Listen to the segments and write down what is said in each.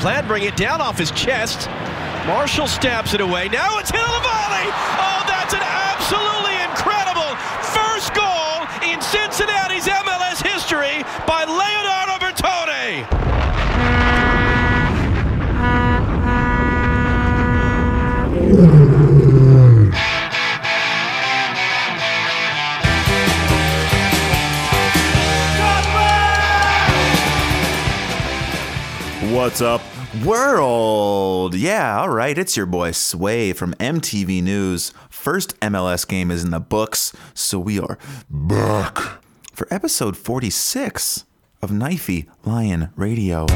Plaid bring it down off his chest. Marshall stabs it away. Now it's hit on the volley. Oh, that's an absolutely incredible first goal in Cincinnati's MLS history by Leonardo Bertone. What's up, world? Yeah, all right, it's your boy Sway from MTV News. First MLS game is in the books, so we are back for episode 46 of Knifey Lion Radio.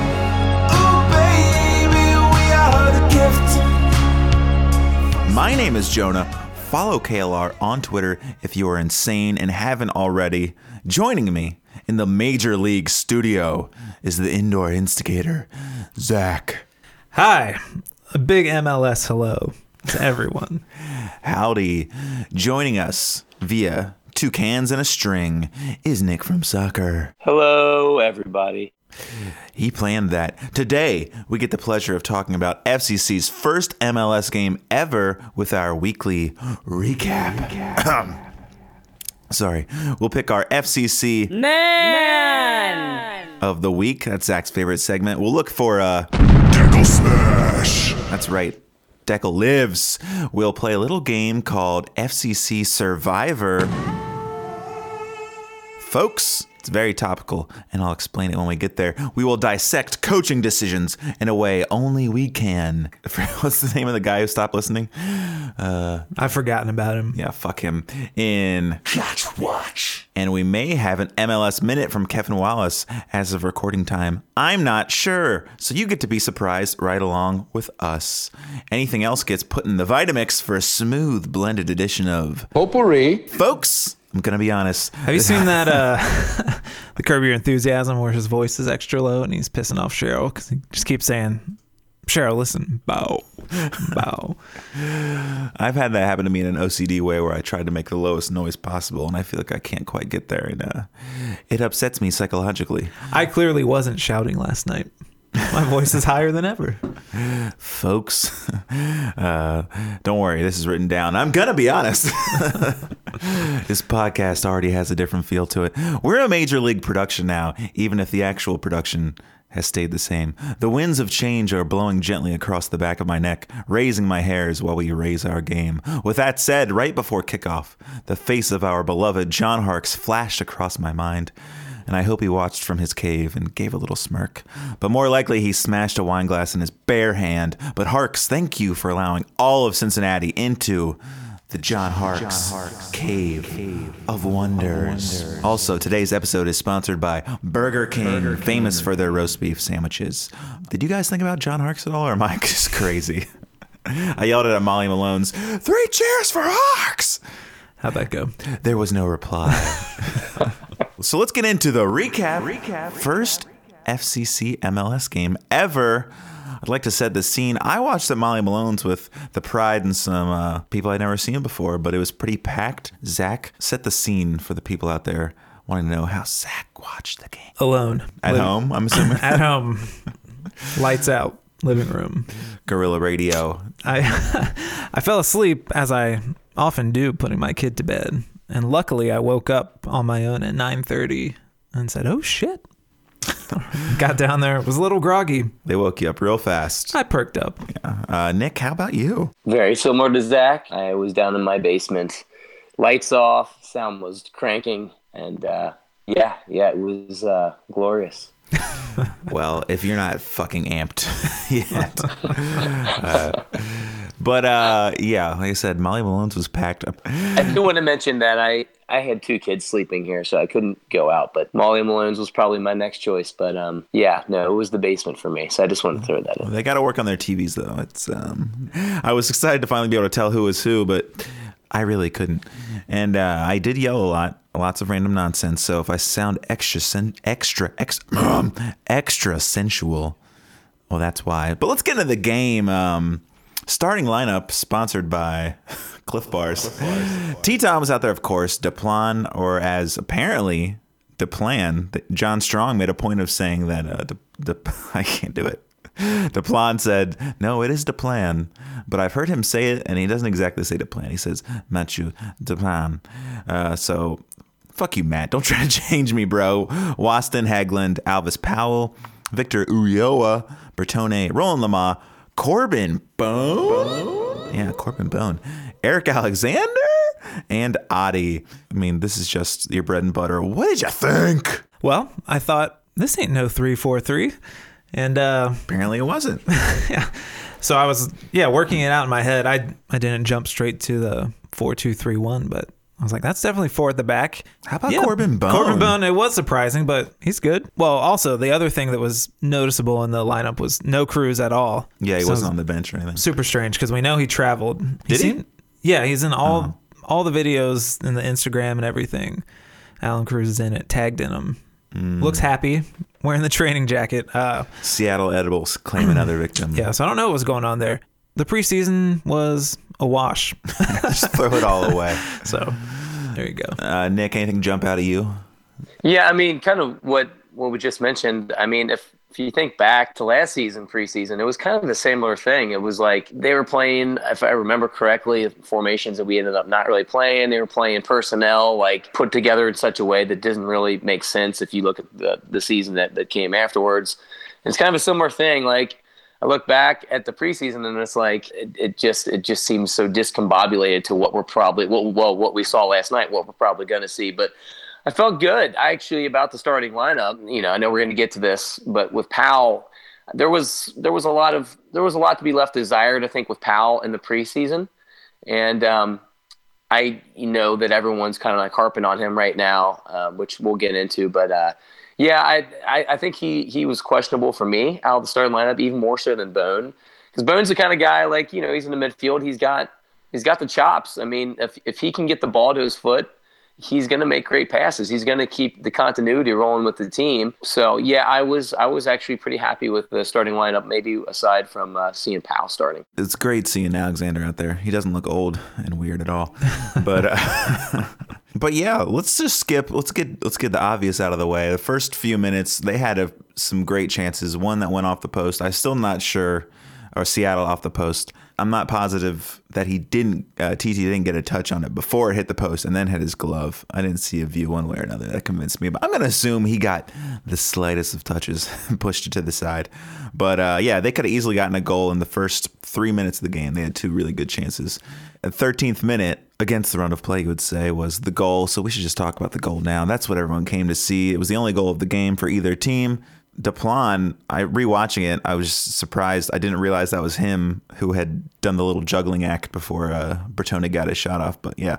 My name is Jonah. Follow KLR on Twitter if you are insane and haven't already. Joining me in the Major League studio is the indoor instigator, Zach. Hi, a big MLS hello to everyone. Howdy. Joining us via two cans and a string is Nick from Soccer. Hello, everybody. He planned that. Today, we get the pleasure of talking about FCC's first MLS game ever with our weekly recap. Sorry. We'll pick our FCC Man! of the week. That's Zach's favorite segment. We'll look for uh Deckle Smash! That's right. Deckle lives. We'll play a little game called FCC Survivor. Folks, it's very topical, and I'll explain it when we get there. We will dissect coaching decisions in a way only we can. What's the name of the guy who stopped listening? I've forgotten about him. Yeah, fuck him. In Catch Watch! and we may have an MLS minute from Kevin Wallace as of recording time. I'm not sure. So you get to be surprised right along with us. Anything else gets put in the Vitamix for a smooth blended edition of Potpourri! Folks. I'm gonna be honest. Have you seen that uh the Curb Your Enthusiasm where his voice is extra low and he's pissing off Cheryl because he just keeps saying, "Cheryl, listen, bow, bow." I've had that happen to me in an OCD way where I tried to make the lowest noise possible, and I feel like I can't quite get there, and uh, it upsets me psychologically. I clearly wasn't shouting last night. My voice is higher than ever. folks. Uh, don't worry, this is written down. I'm gonna be honest. this podcast already has a different feel to it. We're a major league production now, even if the actual production has stayed the same. The winds of change are blowing gently across the back of my neck, raising my hairs while we raise our game. With that said, right before kickoff, the face of our beloved John Harkes flashed across my mind and I hope he watched from his cave and gave a little smirk. But more likely, he smashed a wine glass in his bare hand. But Harkes, thank you for allowing all of Cincinnati into the John Harkes, cave, of Wonders. Also, today's episode is sponsored by Burger King, famous for their roast beef sandwiches. Did you guys think about John Harkes at all, or am I just crazy? I yelled it at Molly Malone's, three cheers for Harkes! How'd that go? There was no reply. so let's get into the recap. Recap. First FCC MLS game ever. I'd like to set the scene. I watched at Molly Malone's with the pride and some uh, people I'd never seen before, but it was pretty packed. Zach set the scene for the people out there wanting to know how Zach watched the game. Alone At home, I'm assuming. At home, lights out, living room. Gorilla Radio. I I fell asleep as I often do putting my kid to bed. And luckily I woke up on my own at 9:30 and said, "Oh shit." Got down there, was a little groggy. They woke you up real fast. I perked up. Uh, Nick, how about you? Very similar to Zach. I was down in my basement, lights off, sound was cranking, and uh, yeah, yeah, it was uh, glorious. Well, if you're not fucking amped yet. Uh, but uh, yeah, like I said, Molly Malone's was packed up. I do want to mention that I I had two kids sleeping here, so I couldn't go out. But Molly Malone's was probably my next choice. But um, yeah, no, it was the basement for me. So I just wanted to throw that in. They got to work on their TVs though. It's um, I was excited to finally be able to tell who was who, but I really couldn't. And uh, I did yell a lot, lots of random nonsense. So if I sound extra, sen- extra, ex- extra sensual, well, that's why. But let's get into the game. Um, starting lineup sponsored by Cliff Bars. T Tom was out there, of course. Deplan, or as apparently Deplan, John Strong made a point of saying that uh, De, De, I can't do it. Deplan said, "No, it is Deplan, but I've heard him say it, and he doesn't exactly say Deplan. He says Matthew Deplan. Uh, so, fuck you, Matt. Don't try to change me, bro. Waston Hagglund, Alvas Powell, Victor Ulloa, Bertone, Roland Lamah, Corben Bone. Yeah, Corben Bone. Eric Alexander and Adi. I mean, this is just your bread and butter. What did you think? Well, I thought this ain't no three four three, and uh, Apparently, it wasn't. yeah. So I was yeah working it out in my head. I I didn't jump straight to the four two three one, but I was like, that's definitely four at the back. How about Corben Bone? Corben Bone. It was surprising, but he's good. Well, also the other thing that was noticeable in the lineup was no Cruz at all. Yeah, he So wasn't on the bench or anything. super strange because we know he traveled. Did he? Yeah, he's in all Oh. all the videos and the Instagram and everything. Allan Cruz is in it, tagged in him. Mm. Looks happy, wearing the training jacket. Uh, Seattle Edibles claim another victim. yeah, so I don't know what was going on there. The preseason was a wash. Just throw it all away. so there you go. Uh, Nick, anything jump out of you? Yeah, I mean, kind of what what we just mentioned. I mean, if if you think back to last season preseason, it was kind of a similar thing. It was like they were playing, if I remember correctly, formations that we ended up not really playing. They were playing personnel like put together in such a way that doesn't really make sense if you look at the the season that that came afterwards. It's kind of a similar thing. Like I look back at the preseason and it's like it, it just it just seems so discombobulated to what we're probably well, well what we saw last night, what we're probably going to see. But I felt good actually about the starting lineup. You know, I know we're going to get to this, but with Powell, there was there was a lot of there was a lot to be left desired. I think with Powell in the preseason, and um, I know that everyone's kind of like harping on him right now, uh, which we'll get into. But uh, yeah, I, I I think he he was questionable for me out of the starting lineup, even more so than Bone, because Bone's the kind of guy like you know he's in the midfield, he's got he's got the chops. I mean, if if he can get the ball to his foot he's going to make great passes. He's going to keep the continuity rolling with the team. So yeah, I was I was actually pretty happy with the starting lineup. Maybe aside from uh, seeing Powell starting. It's great seeing Alexander out there. He doesn't look old and weird at all. But uh, but yeah, let's just skip. Let's get let's get the obvious out of the way. The first few minutes, they had a, some great chances. One that went off the post. I'm still not sure. Or Seattle off the post. I'm not positive that he didn't. Uh, TT didn't get a touch on it before it hit the post and then hit his glove. I didn't see a view one way or another. That convinced me. But I'm gonna assume he got the slightest of touches pushed it to the side. But uh, yeah, they could have easily gotten a goal in the first three minutes of the game. They had two really good chances. At 13th minute, against the run of play, you would say, was the goal. So we should just talk about the goal now. That's what everyone came to see. It was the only goal of the game for either team. Deplan, I rewatching it, I was surprised. I didn't realize that was him who had done the little juggling act before uh, Bertone got his shot off. But yeah,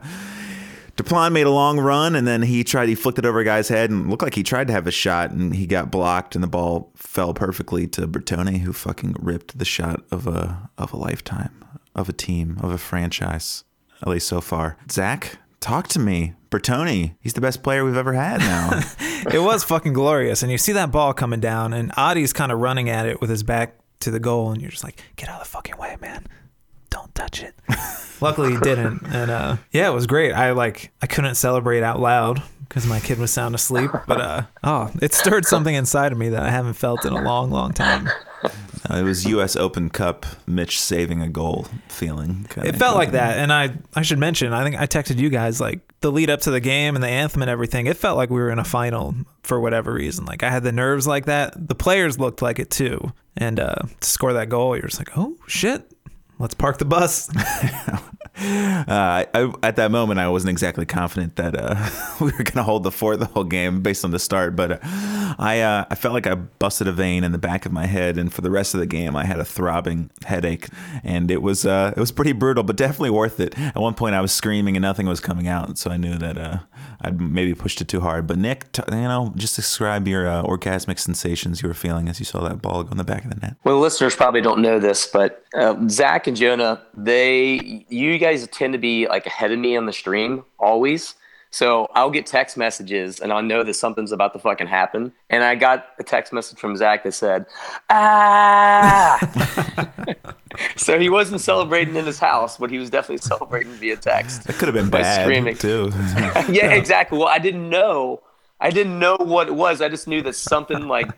Deplan made a long run and then he tried. He flicked it over a guy's head and looked like he tried to have a shot and he got blocked and the ball fell perfectly to Bertone, who fucking ripped the shot of a of a lifetime, of a team, of a franchise. At least so far. Zach, talk to me. Bertone, he's the best player we've ever had now. it was fucking glorious. And you see that ball coming down, and Adi's kind of running at it with his back to the goal, and you're just like, get out of the fucking way, man. Don't touch it. Luckily, he didn't. And uh, yeah, it was great. I like, I couldn't celebrate out loud because my kid was sound asleep, but uh, oh, it stirred something inside of me that I haven't felt in a long, long time. Uh, it was U.S. Open Cup, Mitch saving a goal feeling. It felt like that, and I I should mention. I think I texted you guys like the lead up to the game and the anthem and everything. It felt like we were in a final for whatever reason. Like I had the nerves like that. The players looked like it too, and uh, to score that goal, you're just like, oh shit, let's park the bus. Uh, I, at that moment, I wasn't exactly confident that uh, we were going to hold the fort the whole game based on the start. But uh, I, I felt like I busted a vein in the back of my head, and for the rest of the game, I had a throbbing headache, and it was it was pretty brutal, but definitely worth it. At one point, I was screaming and nothing was coming out, so I knew that I'd maybe pushed it too hard. But Nick, t- you know, just describe your uh, orgasmic sensations you were feeling as you saw that ball go in the back of the net. Well, listeners probably don't know this, but uh, Zach and Jonah, they, you guys tend to be like ahead of me on the stream always. So I'll get text messages and I'll know that something's about to fucking happen. And I got a text message from Zach that said, ah. so he wasn't celebrating in his house, but he was definitely celebrating via text. It could have been bad screaming. too. yeah, exactly. Well, I didn't know. I didn't know what it was. I just knew that something like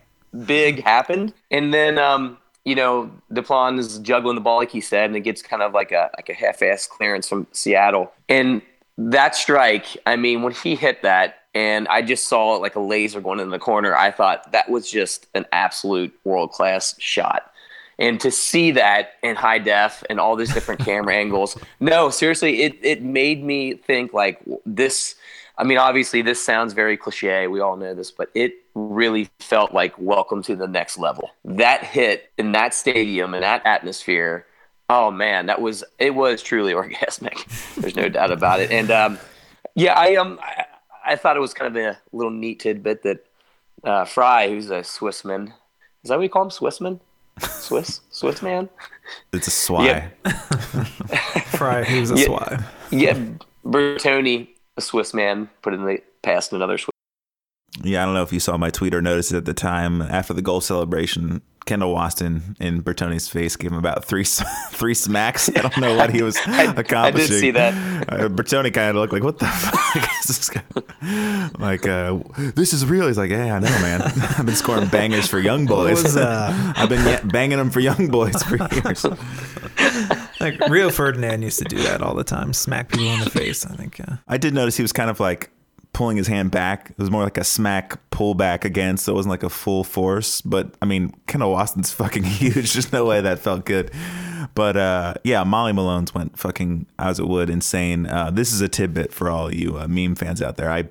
big happened. And then, um, you know, Duplan is juggling the ball like he said, and it gets kind of like a like a half-ass clearance from Seattle. And that strike, I mean, when he hit that, and I just saw it like a laser going in the corner, I thought that was just an absolute world-class shot. And to see that in high def and all these different camera angles, no, seriously, it it made me think like this. I mean, obviously, this sounds very cliche. We all know this, but it really felt like welcome to the next level. That hit in that stadium and that atmosphere. Oh man, that was it was truly orgasmic. There's no doubt about it. And um, yeah, I um I, I thought it was kind of a little neat tidbit that uh, Frei, who's a Swissman, is that what you call him, Swissman? Swiss, Swiss man. It's a swai. Yeah. Frei, who's a Yeah. swag. Yeah, Bertone, a Swiss man, put in the past another Swiss. Yeah, I don't know if you saw my tweet or noticed it at the time. After the goal celebration, Kendall Waston in Bertone's face gave him about three three smacks. I don't know what he was accomplishing. I did see that. Uh, Bertone kind of looked like, "What the fuck is this guy?" Like, uh, this is real. He's like, "Yeah, I know, man. I've been scoring bangers for Young Boys. was, uh, I've been banging them for Young Boys for years." Like Rio Ferdinand used to do that all the time, smack people in the face. I think. Uh, I did notice he was kind of like pulling his hand back. It was more like a smack pull back again, so it wasn't like a full force. But I mean, Kendall Waston's fucking huge. There's no way that felt good. But uh, yeah, Molly Malone's went fucking as it would insane. Uh, this is a tidbit for all you uh, meme fans out there. I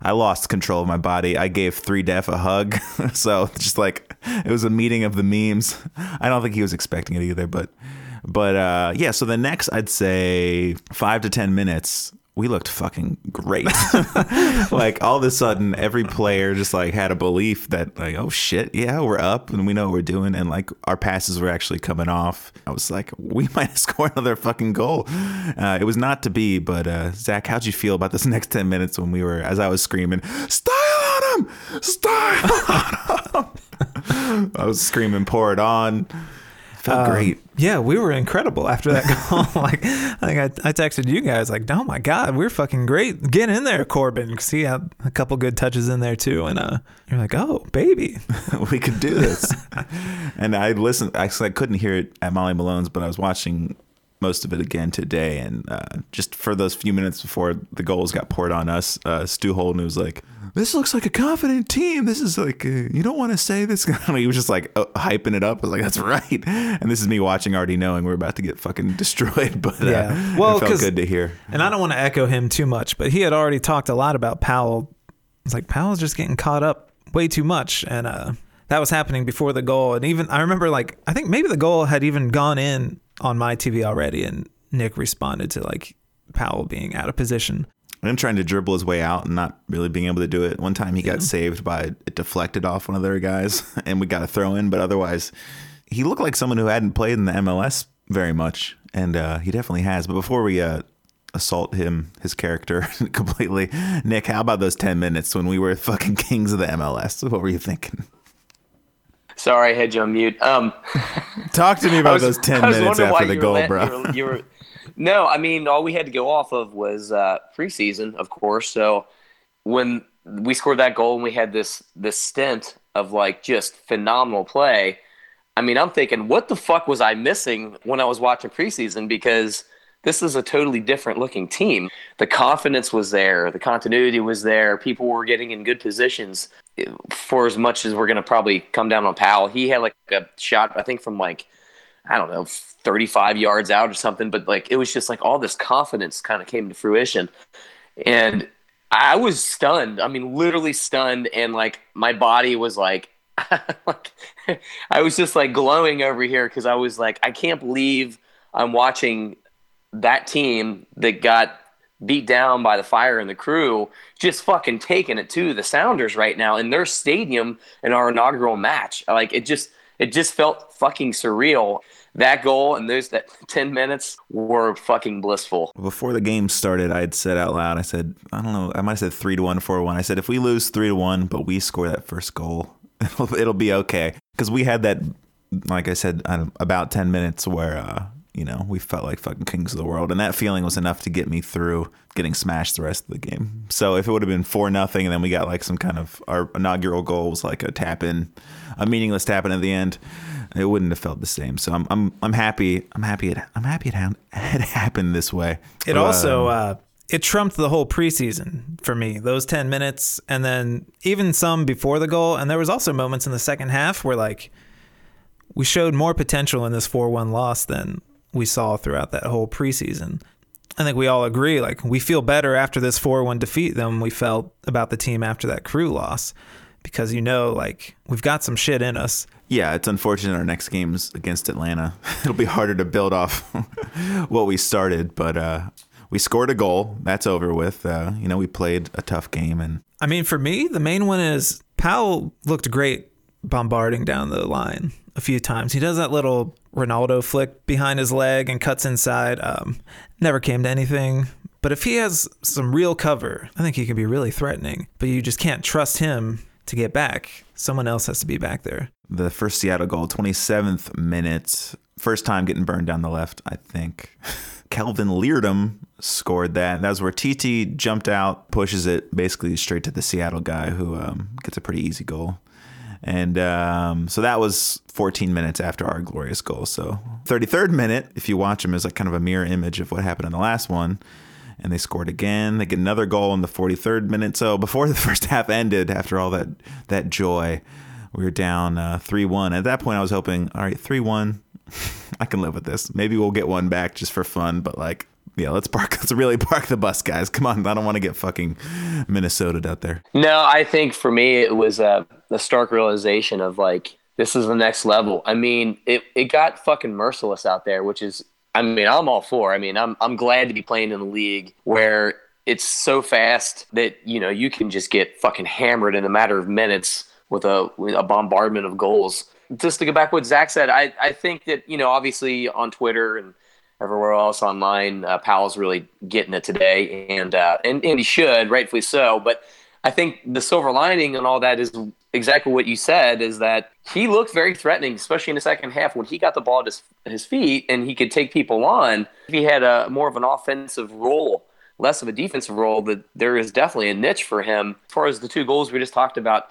I lost control of my body. I gave three def a hug, so just like it was a meeting of the memes. I don't think he was expecting it either, but but uh, yeah. So the next, I'd say five to ten minutes we looked fucking great. like all of a sudden, every player just like had a belief that like, oh shit, yeah, we're up and we know what we're doing, and like our passes were actually coming off. I was like, we might score another fucking goal. Uh, it was not to be, but uh, Zach, how'd you feel about this next ten minutes when we were, as I was screaming, style on him, style on him. I was screaming, pour it on. Felt Um, great. Yeah, we were incredible after that goal. like, I think I, I texted you guys like, "Oh my god, we're fucking great! Get in there, Corben." See, he had a couple good touches in there too, and uh, you're like, "Oh, baby." we could do this. and I listened. Actually, I couldn't hear it at Molly Malone's, but I was watching most of it again today. And uh, just for those few minutes before the goals got poured on us, uh, Stu Holden was like, "This looks like a confident team. This is like uh, you don't want to say this." he was just like uh, hyping it up. I was like, "That's right." And this is me watching, already knowing we're about to get fucking destroyed. But uh, Yeah. Well, it felt good to hear. And I don't want to echo him too much, but he had already talked a lot about Powell. It's like Powell's just getting caught up way too much, and uh, that was happening before the goal. And even I remember, like I think maybe the goal had even gone in on my TV already, and Nick responded to like Powell being out of position. And trying to dribble his way out and not really being able to do it. One time he got saved by it deflected off one of their guys and we got a throw in, but otherwise he looked like someone who hadn't played in the MLS very much. And uh, he definitely has. But before we uh, assault him, his character completely, Nick, how about those 10 minutes when we were fucking kings of the MLS? What were you thinking? Sorry, I had you on mute. Um, Talk to me about was- those 10 minutes after the you goal, let- bro. You were, you were- no, I mean, all we had to go off of was uh, preseason, of course. So when we scored that goal and we had this this stint of like just phenomenal play, I mean, I'm thinking, what the fuck was I missing when I was watching preseason? Because this is a totally different looking team. The confidence was there, the continuity was there, people were getting in good positions. For as much as we're going to probably come down on Powell, he had like a shot, I think, from like, I don't know, 35 yards out or something. But like, it was just like all this confidence kind of came to fruition. And I was stunned. I mean, literally stunned. And like, my body was like, like I was just like glowing over here because I was like, I can't believe I'm watching that team that got beat down by the fire and the crew just fucking taking it to the Sounders right now in their stadium in our inaugural match. Like it just it just felt fucking surreal. That goal and those that 10 minutes were fucking blissful. Before the game started, I had said out loud, I said, I don't know, I might have said three to one, four to one. I said, if we lose three to one, but we score that first goal, it'll, it'll be okay. Because we had that, like I said, uh, about 10 minutes where, uh, you know, we felt like fucking kings of the world. And that feeling was enough to get me through getting smashed the rest of the game. So if it would have been four nothing, and then we got like some kind of, our inaugural goal was like a tap in, a meaningless tap in at the end. it wouldn't have felt the same. So I'm I'm I'm happy. I'm happy it I'm happy it, ha- it happened this way. It also uh, it trumped the whole preseason for me. Those ten minutes, and then even some before the goal. And there was also moments in the second half where like we showed more potential in this four-one loss than we saw throughout that whole preseason. I think we all agree. Like we feel better after this four-one defeat than we felt about the team after that crew loss, because you know, like we've got some shit in us. yeah, it's unfortunate our next game's against Atlanta. It'll be harder to build off what we started, but uh, we scored a goal. That's over with. Uh, you know, we played a tough game, and I mean, for me, the main one is Powell looked great bombarding down the line a few times. He does that little Ronaldo flick behind his leg and cuts inside. Um, never came to anything. But if he has some real cover, I think he can be really threatening. But you just can't trust him to get back. Someone else has to be back there. the first Seattle goal, 27th minute, first time getting burned down the left, I think. Kelvin Leerdam scored that. That was where TT jumped out, pushes it basically straight to the Seattle guy who um, gets a pretty easy goal. And um, so that was 14 minutes after our glorious goal. So 33rd minute, if you watch him, is like kind of a mirror image of what happened in the last one. And they scored again. They get another goal in the 43rd minute. So before the first half ended, after all that that joy, we were down uh, 3-1. At that point, I was hoping, all right, 3-1, I can live with this. Maybe we'll get one back just for fun. But like, yeah, let's park. Let's really park the bus, guys. Come on, I don't want to get fucking Minnesota out there. No, I think for me it was a, a stark realization of like this is the next level. I mean, it, it got fucking merciless out there, which is I mean, I'm all for. I mean, I'm I'm glad to be playing in a league where it's so fast that you know you can just get fucking hammered in a matter of minutes with a with a bombardment of goals. Just to go back what Zach said, I I think that you know obviously on Twitter and everywhere else online, uh, Powell's really getting it today, and uh, and and he should, rightfully so. But I think the silver lining and all that is exactly what you said is that he looked very threatening, especially in the second half when he got the ball at his, his feet and he could take people on. If he had a more of an offensive role, less of a defensive role, that there is definitely a niche for him. As far as the two goals we just talked about,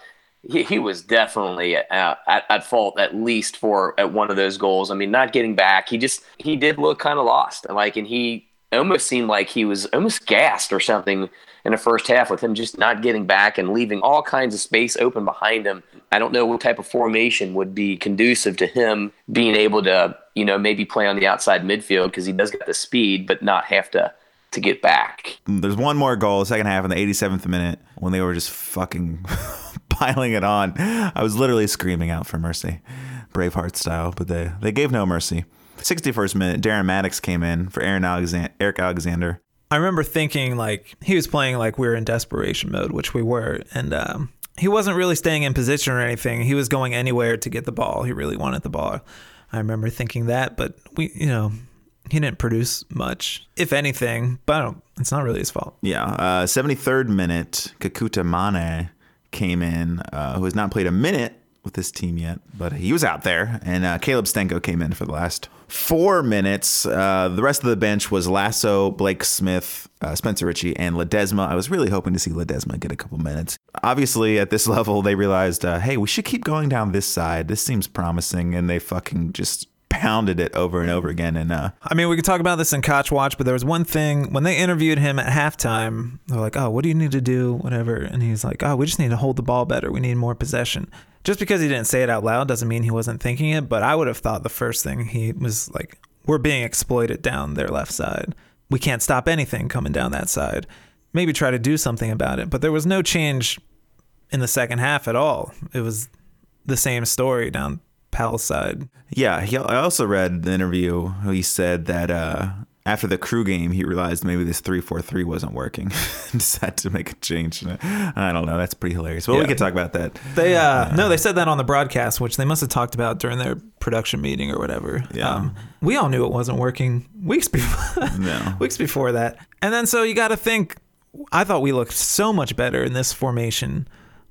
he, he was definitely uh, at, at fault at least for at one of those goals. I mean, not getting back, he just he did look kind of lost, like, and he almost seemed like he was almost gassed or something in the first half with him just not getting back and leaving all kinds of space open behind him. I don't know what type of formation would be conducive to him being able to, you know, maybe play on the outside midfield because he does get the speed, but not have to to get back. There's one more goal, second half in the 87th minute when they were just fucking piling it on. I was literally screaming out for mercy, Braveheart style, but they they gave no mercy. 61st minute, Darren Mattocks came in for Aaron Eric Alexander. I remember thinking like he was playing like we were in desperation mode, which we were, and um, he wasn't really staying in position or anything. He was going anywhere to get the ball. He really wanted the ball. I remember thinking that, but we, you know, he didn't produce much, if anything. But it's not really his fault. Yeah, uh, 73rd minute, Kekuta Manneh came in, uh, who has not played a minute with this team yet, but he was out there. And uh, Caleb Stanko came in for the last four minutes. Uh, the rest of the bench was Lasso, Blake Smith, uh, Spencer Richey, and Ledesma. I was really hoping to see Ledesma get a couple minutes. Obviously, at this level, they realized, uh, hey, we should keep going down this side. This seems promising. And they fucking just pounded it over and over again. And uh, I mean, we could talk about this in Koch Watch, but there was one thing when they interviewed him at halftime. They're like, "Oh, what do you need to do? Whatever," and he's like, "Oh, we just need to hold the ball better. We need more possession." Just because he didn't say it out loud doesn't mean he wasn't thinking it. But I would have thought the first thing he was like, "We're being exploited down their left side. We can't stop anything coming down that side. Maybe try to do something about it." But there was no change in the second half at all. It was the same story down Powell's side. Yeah, he, I also read the interview. He said that uh, after the crew game, he realized maybe this three four three wasn't working. And decided to make a change. I don't know. That's pretty hilarious. Well, we could talk about that. They uh, no, they said that on the broadcast, which they must have talked about during their production meeting or whatever. Um, Yeah. we all knew it wasn't working weeks before. No. weeks before that, and then so you got to think. I thought we looked so much better in this formation.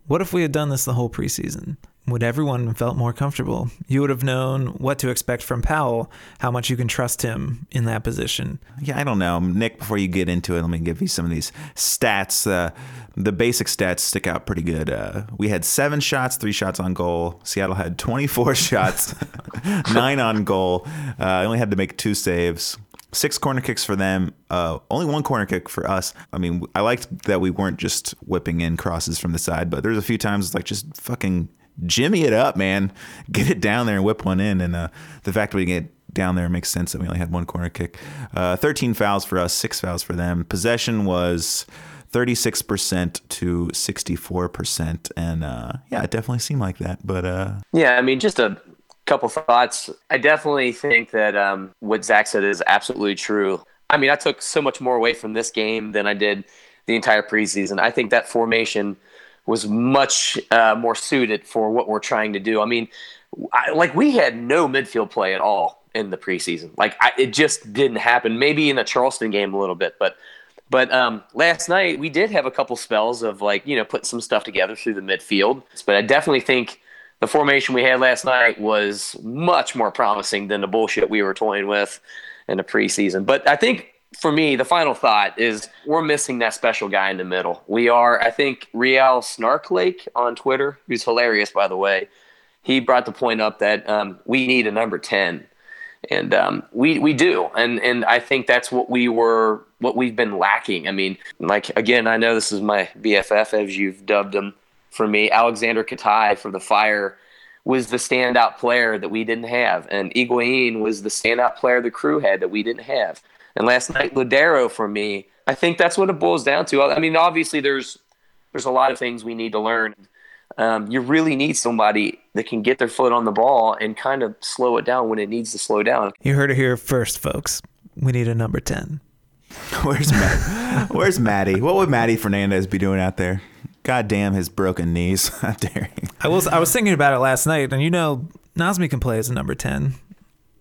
What if we had done this the whole preseason? Would everyone felt more comfortable? You would have known what to expect from Powell, how much you can trust him in that position. Yeah, I don't know. Nick, before you get into it, let me give you some of these stats. Uh, the basic stats stick out pretty good. Uh, we had seven shots, three shots on goal. Seattle had 24 shots, nine on goal. Uh, I only had to make two saves. Six corner kicks for them. Uh, only one corner kick for us. I mean, I liked that we weren't just whipping in crosses from the side, but there's a few times it's like just fucking jimmy it up, man. Get it down there and whip one in. And uh, the fact that we get down there makes sense that we only had one corner kick. Uh, 13 fouls for us, six fouls for them. Possession was 36% to 64%. And uh, yeah, it definitely seemed like that. But uh, Yeah, I mean, just a couple thoughts. I definitely think that um, what Zach said is absolutely true. I mean, I took so much more away from this game than I did the entire preseason. I think that formation was much uh, more suited for what we're trying to do. I mean, I, like we had no midfield play at all in the preseason. Like I, it just didn't happen. Maybe in the Charleston game a little bit, but but um, last night we did have a couple spells of like you know putting some stuff together through the midfield. But I definitely think the formation we had last night was much more promising than the bullshit we were toying with in the preseason. But I think for me, the final thought is we're missing that special guy in the middle. We are, I think, Real Snarklake on Twitter, who's hilarious, by the way. He brought the point up that um, we need a number 10. And um, we we do, and and I think that's what we were, what we've been lacking. I mean, like again, I know this is my BFF as you've dubbed him for me. Aleksandar Katai for the Fire was the standout player that we didn't have, and Higuain was the standout player the crew had that we didn't have. And last night, Lodeiro for me, I think that's what it boils down to. I mean, obviously, there's there's a lot of things we need to learn. Um, you really need somebody that can get their foot on the ball and kind of slow it down when it needs to slow down. You heard it here first, folks. We need a number 10. where's Matt? where's Maddie? What would Maddie Fernandez be doing out there? God damn his broken knees. How dare he? I was I was thinking about it last night, and you know, Nazmi can play as a number 10.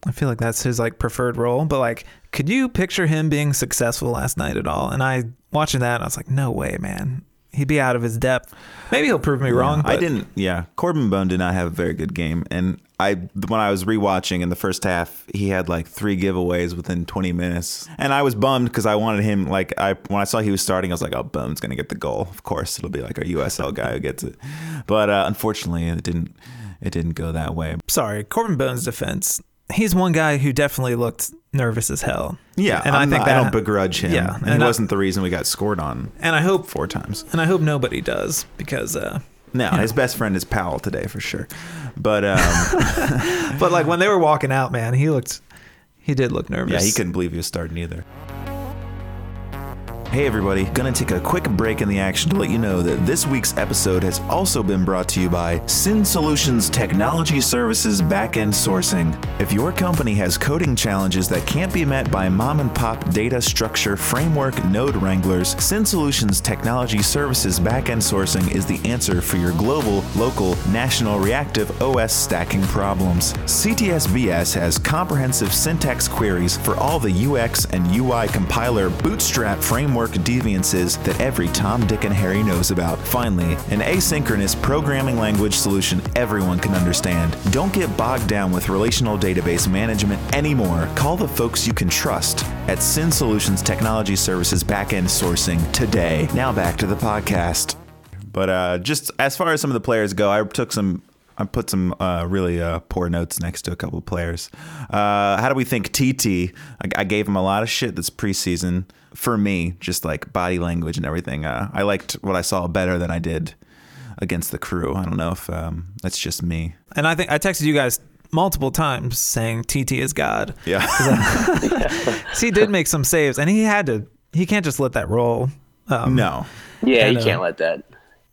I feel like that's his like preferred role, but like, could you picture him being successful last night at all? And I watching that, I was like, no way, man. He'd be out of his depth. Maybe he'll prove me wrong. I didn't. Yeah, Corben Bone did not have a very good game, and I when I was rewatching in the first half, he had like three giveaways within 20 minutes, and I was bummed because I wanted him. Like I when I saw he was starting, I was like, oh, Bone's gonna get the goal. Of course, it'll be like a USL guy who gets it. But uh, unfortunately, it didn't. It didn't go that way. Sorry, Corben Bones' defense. He's one guy who definitely looked nervous as hell. Yeah, and i I'm think not- that I don't begrudge him. Yeah, and he I- wasn't the reason we got scored on And I hope four times. and I hope nobody does because uh No, his best friend is Powell today for sure. But um, but like when they were walking out, man, he looked he did look nervous. Yeah, he couldn't believe he was starting either. Hey everybody, gonna take a quick break in the action to let you know that this week's episode has also been brought to you by Sin Solutions Technology Services Backend Sourcing. If your company has coding challenges that can't be met by mom and pop data structure framework node wranglers, Sin Solutions Technology Services Backend Sourcing is the answer for your global, local, national reactive OS stacking problems. CTSVS has comprehensive syntax queries for all the UX and UI compiler bootstrap framework deviances that every Tom, Dick, and Harry knows about. Finally, an asynchronous programming language solution everyone can understand. Don't get bogged down with relational database management anymore. Call the folks you can trust at Sin Solutions Technology Services Backend Sourcing today. Now back to the podcast. But uh, just as far as some of the players go, I took some. I put some uh, really uh, poor notes next to a couple of players. Uh, how do we think TT? I, I gave him a lot of shit this preseason. For me, just like body language and everything. Uh, I liked what I saw better than I did against the crew. I don't know if um, that's just me. And I think I texted you guys multiple times saying TT is God. Yeah. he did make some saves and he had to he can't just let that roll. Um, no. Yeah, And, you uh, can't let that.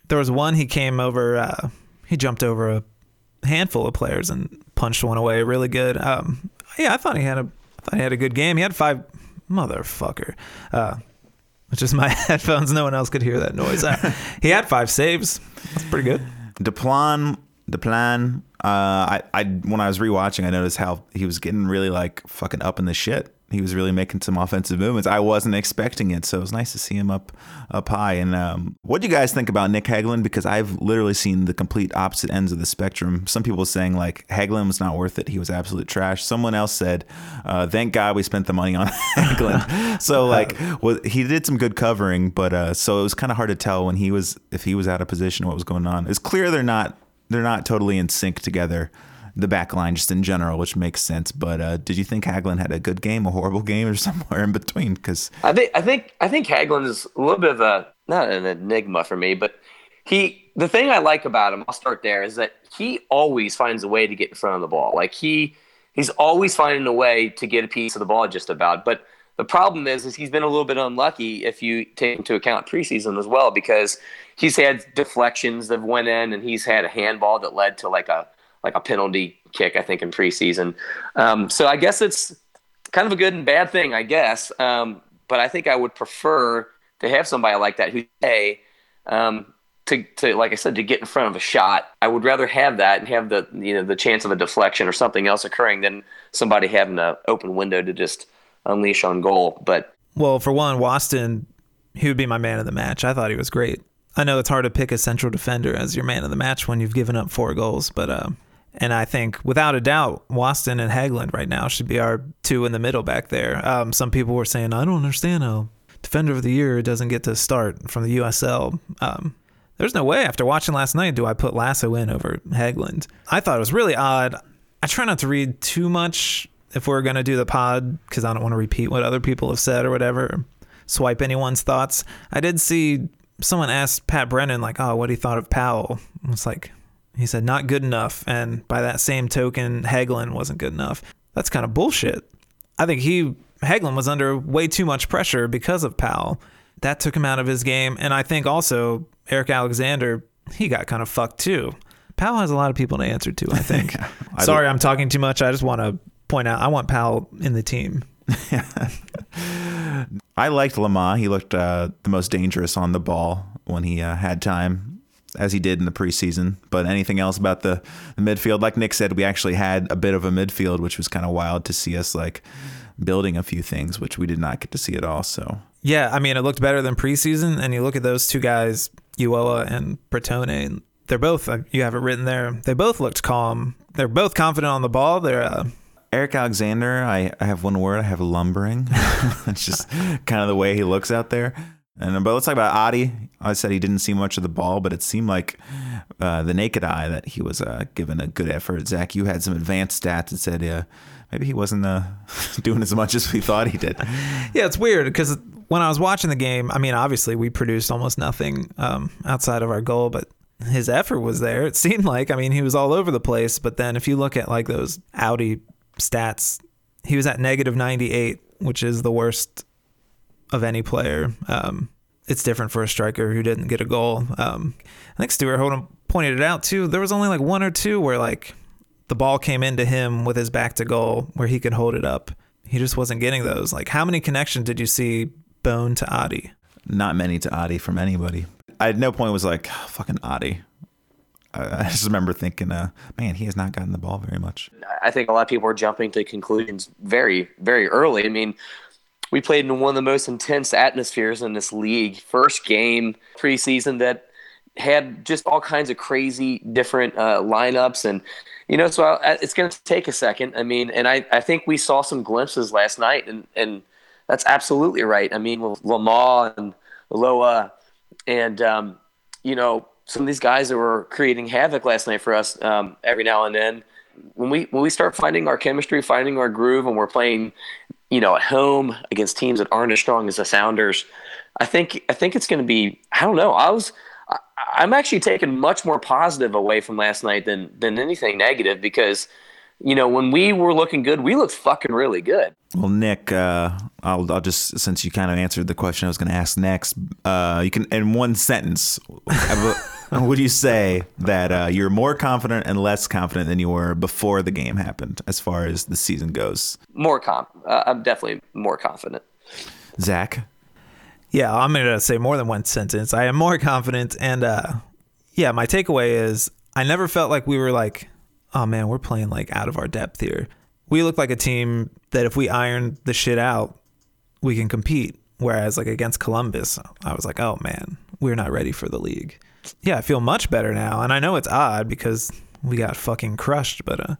There was one he came over uh, he jumped over a handful of players and punched one away really good. Um, yeah, I thought he had a I thought he had a good game. He had five motherfucker. Uh it's just my headphones. No one else could hear that noise. Uh, he had five saves. That's pretty good. Deplan, Deplan. Uh, I, I when I was rewatching, I noticed how he was getting really like fucking up in the shit he was really making some offensive movements. I wasn't expecting it, so it was nice to see him up up high. And um, what do you guys think about Nick Hagglund? Because I've literally seen the complete opposite ends of the spectrum. Some people saying like Hagglund was not worth it; he was absolute trash. Someone else said, uh, "Thank God we spent the money on Hagglund." so like, well, he did some good covering, but uh, so it was kind of hard to tell when he was if he was out of position what was going on. It's clear they're not they're not totally in sync together the back line just in general, which makes sense. But uh, did you think Hagglund had a good game, a horrible game, or somewhere in between? Because I think I think I think Hagglund is a little bit of a not an enigma for me, but he the thing I like about him, I'll start there, is that he always finds a way to get in front of the ball. Like he he's always finding a way to get a piece of the ball just about. But the problem is, is he's been a little bit unlucky if you take into account preseason as well, because he's had deflections that went in, and he's had a handball that led to like a like a penalty kick, I think, in preseason. Um, so I guess it's kind of a good and bad thing, I guess. Um, but I think I would prefer to have somebody like that who, a, um, to, to like I said, to get in front of a shot. I would rather have that and have the you know the chance of a deflection or something else occurring than somebody having an open window to just unleash on goal. But Well, for one, Waston, he would be my man of the match. I thought he was great. I know it's hard to pick a central defender as your man of the match when you've given up four goals, but uh, and I think without a doubt, Waston and Hagglund right now should be our two in the middle back there. Um, some people were saying, I don't understand how defender of the year doesn't get to start from the USL. Um, there's no way after watching last night do I put Lasso in over Hagglund. I thought it was really odd. I try not to read too much if we're going to do the pod because I don't want to repeat what other people have said or whatever, swipe anyone's thoughts. I did see someone asked Pat Brennan, like, oh, what he thought of Powell. It's like, he said, not good enough. And by that same token, Hagglund wasn't good enough. That's kind of bullshit. I think he, Hagglund was under way too much pressure because of Powell. That took him out of his game. And I think also Eric Alexander, he got kind of fucked too. Powell has a lot of people to answer to, I think. I Sorry, I'm talking too much. I just want to point out, I want Powell in the team. I liked Lamah. He looked uh, the most dangerous on the ball when he uh, had time, as he did in the preseason. But anything else about the, the midfield? Like Nick said, we actually had a bit of a midfield, which was kind of wild to see us like building a few things, which we did not get to see at all. So Yeah, I mean, it looked better than preseason. And you look at those two guys, Ulloa and Bertone, they're both, uh, you have it written there, they both looked calm. They're both confident on the ball. They're, uh, Eric Alexander, I, I have one word. I have lumbering. it's just kind of the way he looks out there. And but let's talk about Adi. I said he didn't see much of the ball, but it seemed like uh, the naked eye that he was uh, giving a good effort. Zach, you had some advanced stats that said uh, maybe he wasn't uh, doing as much as we thought he did. yeah, it's weird because when I was watching the game, I mean, obviously we produced almost nothing um, outside of our goal, but his effort was there. It seemed like, I mean, he was all over the place. But then if you look at like those Audi stats, he was at negative 98, which is the worst of any player. Um, it's different for a striker who didn't get a goal. Um, I think Stuart Holden pointed it out too. There was only like one or two where like the ball came into him with his back to goal where he could hold it up. He just wasn't getting those. Like, how many connections did you see Bone to Adi? Not many to Adi from anybody. I at no point was like "Oh, fucking Adi. I I just remember thinking, uh, man, he has not gotten the ball very much. I think a lot of people are jumping to conclusions very, very early. I mean, we played in one of the most intense atmospheres in this league. First game preseason that had just all kinds of crazy different uh, lineups and you know so I, it's going to take a second. I mean and I, I think we saw some glimpses last night and and that's absolutely right. I mean with Lamah and loa and um, you know some of these guys that were creating havoc last night for us um, every now and then. When we when we start finding our chemistry finding our groove and we're playing you know at home against teams that aren't as strong as the sounders i think i think it's going to be i don't know. I was I, i'm actually taking much more positive away from last night than than anything negative because you know when we were looking good we looked fucking really good. Well, Nick, uh, I'll, I'll just since you kind of answered the question I was going to ask next, uh, you can in one sentence, would you say that uh, you're more confident and less confident than you were before the game happened, as far as the season goes? more com uh, i'm definitely more confident Zach, Yeah, I'm going to say more than one sentence. I am more confident. And uh, yeah, my takeaway is I never felt like we were like, oh man, we're playing like out of our depth here. we look like a team that if we iron the shit out, we can compete. Whereas like against Columbus, I was like, oh man, we're not ready for the league. Yeah, I feel much better now, and I know it's odd because we got fucking crushed, but uh,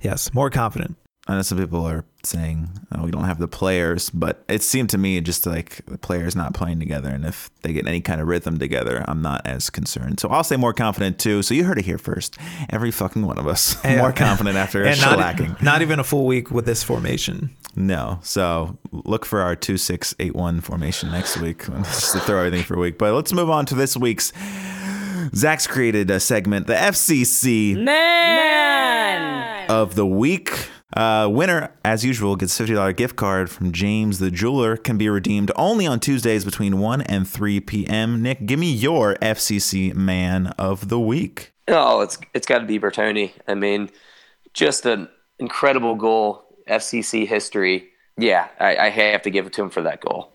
yes, more confident. I know some people are saying oh, we don't have the players, but it seemed to me just like the players not playing together. And if they get any kind of rhythm together, I'm not as concerned. So I'll say more confident too. So you heard it here first. Every fucking one of us Yeah. more confident after and not, shellacking. not even a full week with this formation. No. So look for our 2681 formation next week just to throw everything for a week. But let's move on to this week's. Zach's created a segment, the FCC Man. of the week. Uh, winner, as usual, gets $50 gift card from James the Jeweler. Can be redeemed only on Tuesdays between 1 and 3 p.m. Nick, give me your FCC man of the week. Oh, it's it's got to be Bertone. I mean, just an incredible goal, FCC history. Yeah, I, I have to give it to him for that goal.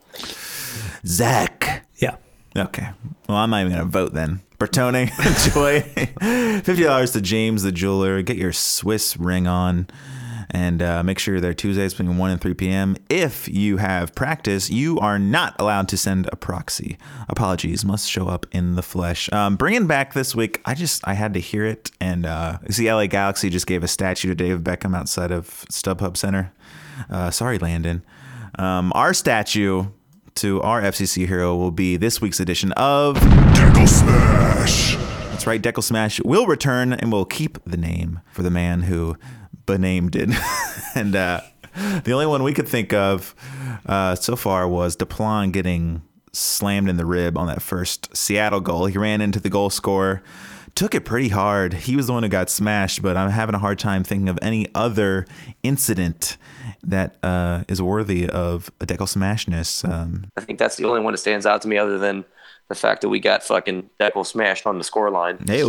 Zach. Yeah. Okay. Well, I'm not even going to vote then. Bertone, enjoy. $50 to James the Jeweler. Get your Swiss ring on. And uh, make sure you're there Tuesdays between 1 and 3 p.m. If you have practice, you are not allowed to send a proxy. Apologies, must show up in the flesh. Um, bringing back this week, I just, I had to hear it. And uh, you see, LA Galaxy just gave a statue to David Beckham outside of StubHub Center. Uh, sorry, Landon. Um, our statue to our FCC hero will be this week's edition of Dekel Smash. That's right, Dekel Smash will return and will keep the name for the man who benamed it. and uh, the only one we could think of uh, so far was Deplagne getting slammed in the rib on that first Seattle goal. He ran into the goal scorer, took it pretty hard. He was the one who got smashed, but I'm having a hard time thinking of any other incident that uh, is worthy of a Dekel Smashness. Um, I think that's the only one that stands out to me, other than the fact that we got fucking Dekel smashed on the score line. hey,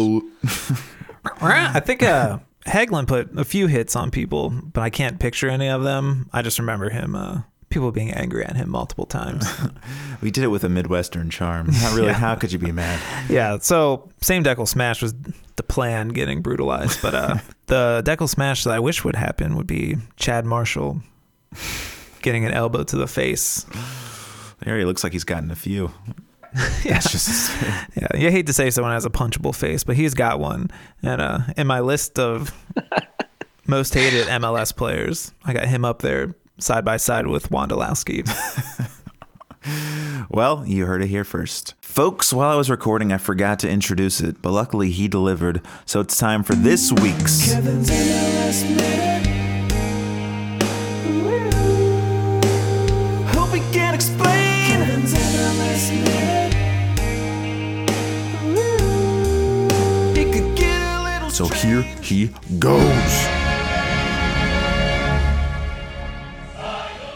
I think uh, Hagglund put a few hits on people, but I can't picture any of them. I just remember him, uh, people being angry at him multiple times. we did it with a Midwestern charm. Not really. How could you be mad? yeah, so same Dekel Smash was the plan getting brutalized, but uh, the Dekel Smash that I wish would happen would be Chad Marshall getting an elbow to the face. There he looks like he's gotten a few. Yeah. It's just Yeah, you hate to say someone has a punchable face, but he's got one. And uh, in my list of most hated MLS players, I got him up there side by side with Wondolowski. well, you heard it here first. Folks, while I was recording, I forgot to introduce it, but luckily he delivered. So it's time for this week's So here he goes.